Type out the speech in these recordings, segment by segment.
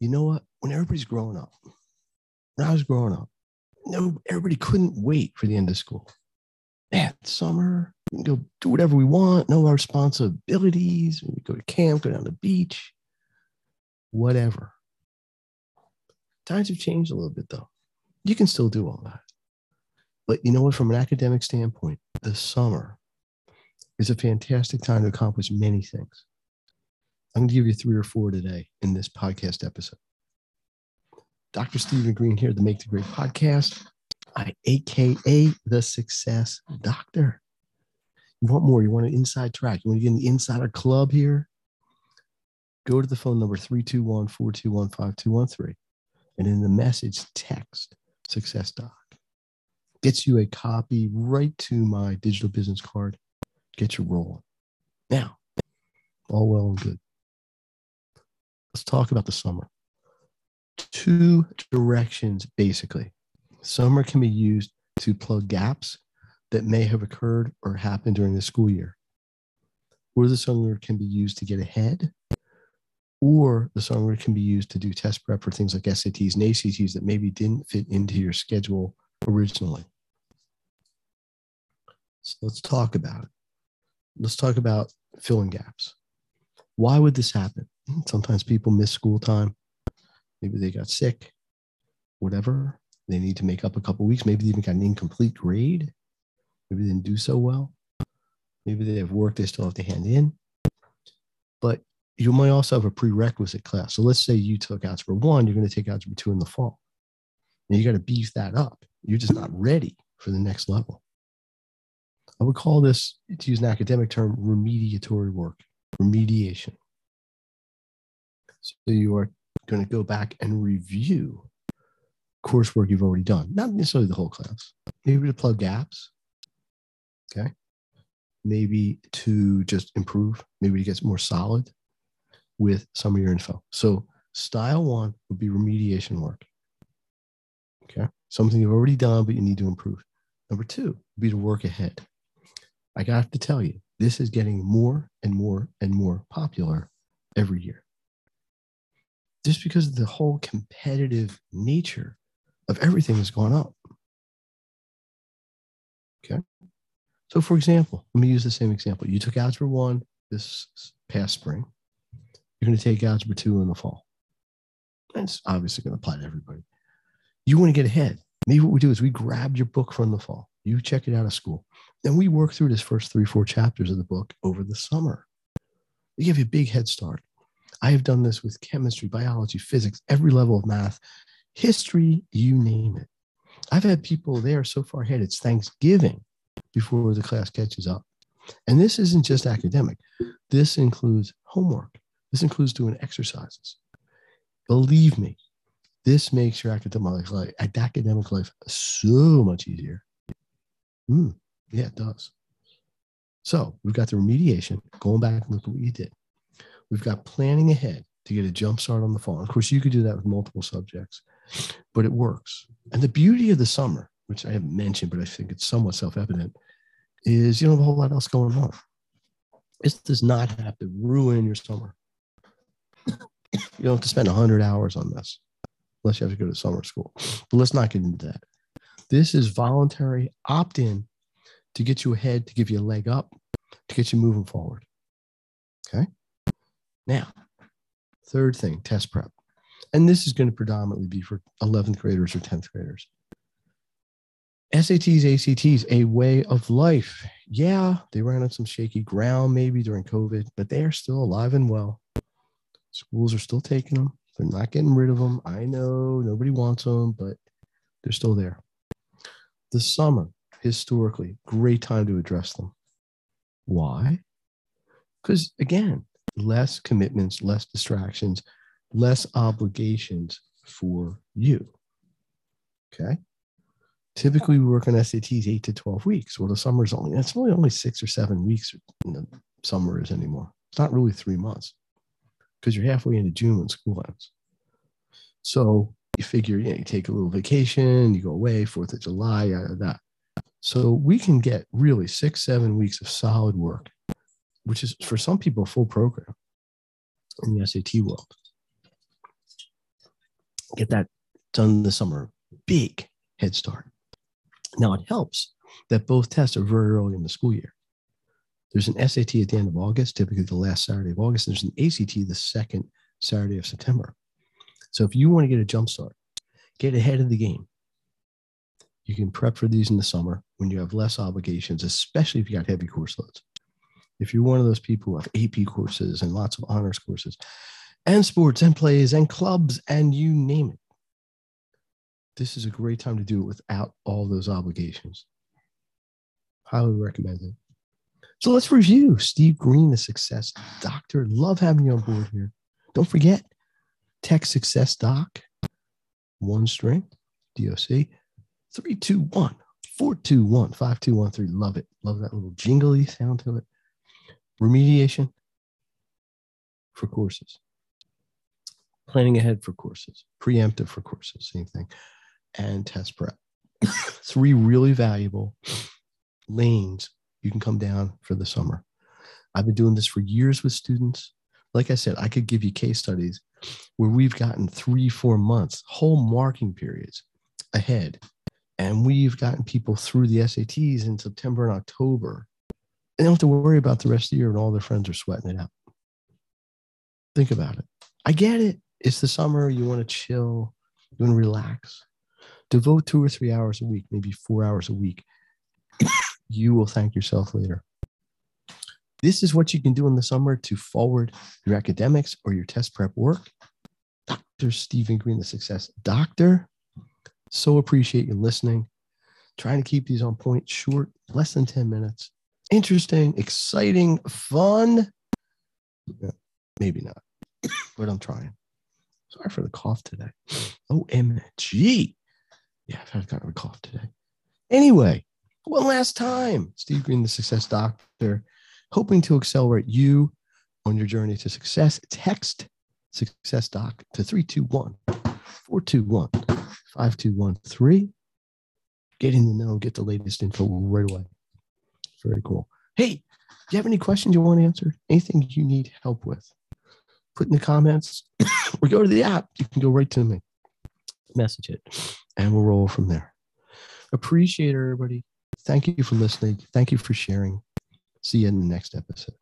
You know what? When everybody's growing up, when I was growing up, no, everybody couldn't wait for the end of school. Man, summer, we can go do whatever we want, no responsibilities. We go to camp, go down the beach, whatever. Times have changed a little bit though. You can still do all that. But you know what? From an academic standpoint, the summer is a fantastic time to accomplish many things. I'm going to give you three or four today in this podcast episode. Dr. Stephen Green here, the Make the Grade podcast. I, AKA the Success Doctor. You want more? You want an inside track? You want to get in the insider club here? Go to the phone number 321 421 5213 and in the message, text Success Doc. Gets you a copy right to my digital business card. Get you rolling. Now, all well and good let's talk about the summer. Two directions, basically. Summer can be used to plug gaps that may have occurred or happened during the school year. Or the summer can be used to get ahead, or the summer can be used to do test prep for things like SATs and ACTs that maybe didn't fit into your schedule originally. So let's talk about it. Let's talk about filling gaps. Why would this happen? Sometimes people miss school time. Maybe they got sick, whatever. They need to make up a couple weeks. Maybe they even got an incomplete grade. Maybe they didn't do so well. Maybe they have work they still have to hand in. But you might also have a prerequisite class. So let's say you took Algebra 1, you're going to take Algebra 2 in the fall. And you got to beef that up. You're just not ready for the next level. I would call this, to use an academic term, remediatory work, remediation. So you are going to go back and review coursework you've already done, not necessarily the whole class, maybe to plug gaps. Okay. Maybe to just improve, maybe to get more solid with some of your info. So, style one would be remediation work. Okay. Something you've already done, but you need to improve. Number two would be to work ahead. I got to tell you, this is getting more and more and more popular every year just because the whole competitive nature of everything has gone up. Okay. So, for example, let me use the same example. You took Algebra 1 this past spring. You're going to take Algebra 2 in the fall. That's obviously going to apply to everybody. You want to get ahead. Maybe what we do is we grab your book from the fall. You check it out of school. Then we work through this first three, four chapters of the book over the summer. We give you a big head start. I have done this with chemistry, biology, physics, every level of math, history, you name it. I've had people there so far ahead, it's Thanksgiving before the class catches up. And this isn't just academic, this includes homework, this includes doing exercises. Believe me, this makes your academic life, academic life so much easier. Mm, yeah, it does. So we've got the remediation, going back and look at what you did. We've got planning ahead to get a jump start on the fall. Of course, you could do that with multiple subjects, but it works. And the beauty of the summer, which I haven't mentioned, but I think it's somewhat self evident, is you don't have a whole lot else going on. This does not have to ruin your summer. You don't have to spend 100 hours on this unless you have to go to summer school. But let's not get into that. This is voluntary opt in to get you ahead, to give you a leg up, to get you moving forward. Okay. Now, third thing, test prep. And this is going to predominantly be for 11th graders or 10th graders. SATs, ACTs, a way of life. Yeah, they ran on some shaky ground maybe during COVID, but they are still alive and well. Schools are still taking them. They're not getting rid of them. I know nobody wants them, but they're still there. The summer, historically, great time to address them. Why? Because again, less commitments, less distractions, less obligations for you. Okay. Typically, we work on SATs eight to 12 weeks. Well, the summer is only, it's only only six or seven weeks in the summer is anymore. It's not really three months because you're halfway into June when school ends. So you figure, you, know, you take a little vacation, you go away, 4th of July, yada, yada. So we can get really six, seven weeks of solid work, which is for some people a full program in the SAT world. Get that done this summer. Big head start. Now it helps that both tests are very early in the school year. There's an SAT at the end of August, typically the last Saturday of August. And there's an ACT the second Saturday of September. So if you want to get a jump start, get ahead of the game. You can prep for these in the summer when you have less obligations, especially if you got heavy course loads. If you're one of those people who have AP courses and lots of honors courses and sports and plays and clubs and you name it, this is a great time to do it without all those obligations. Highly recommend it. So let's review Steve Green, the success doctor. Love having you on board here. Don't forget, Tech Success Doc, one string, DOC, 321 421 5213. Love it. Love that little jingly sound to it. Remediation for courses, planning ahead for courses, preemptive for courses, same thing, and test prep. Three really valuable lanes you can come down for the summer. I've been doing this for years with students. Like I said, I could give you case studies where we've gotten three, four months, whole marking periods ahead. And we've gotten people through the SATs in September and October. They don't have to worry about the rest of the year and all their friends are sweating it out. Think about it. I get it. It's the summer. You want to chill, you want to relax. Devote two or three hours a week, maybe four hours a week you will thank yourself later. This is what you can do in the summer to forward your academics or your test prep work. Dr. Stephen Green, the success doctor. So appreciate you listening. Trying to keep these on point, short, less than 10 minutes. Interesting, exciting, fun. Yeah, maybe not, but I'm trying. Sorry for the cough today. Oh, OMG. Yeah, I've of a cough today. Anyway, one last time. Steve Green, the success doctor, hoping to accelerate you on your journey to success. Text success doc to 321 421 5213. Get in the know, get the latest info right away. Very cool. Hey, do you have any questions you want answered? Anything you need help with? Put in the comments or go to the app. You can go right to me, message it, and we'll roll from there. Appreciate everybody. Thank you for listening. Thank you for sharing. See you in the next episode.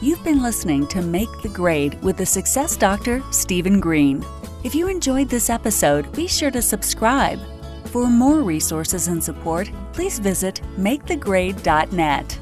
You've been listening to Make the Grade with the Success Doctor, Stephen Green. If you enjoyed this episode, be sure to subscribe. For more resources and support, please visit makethegrade.net.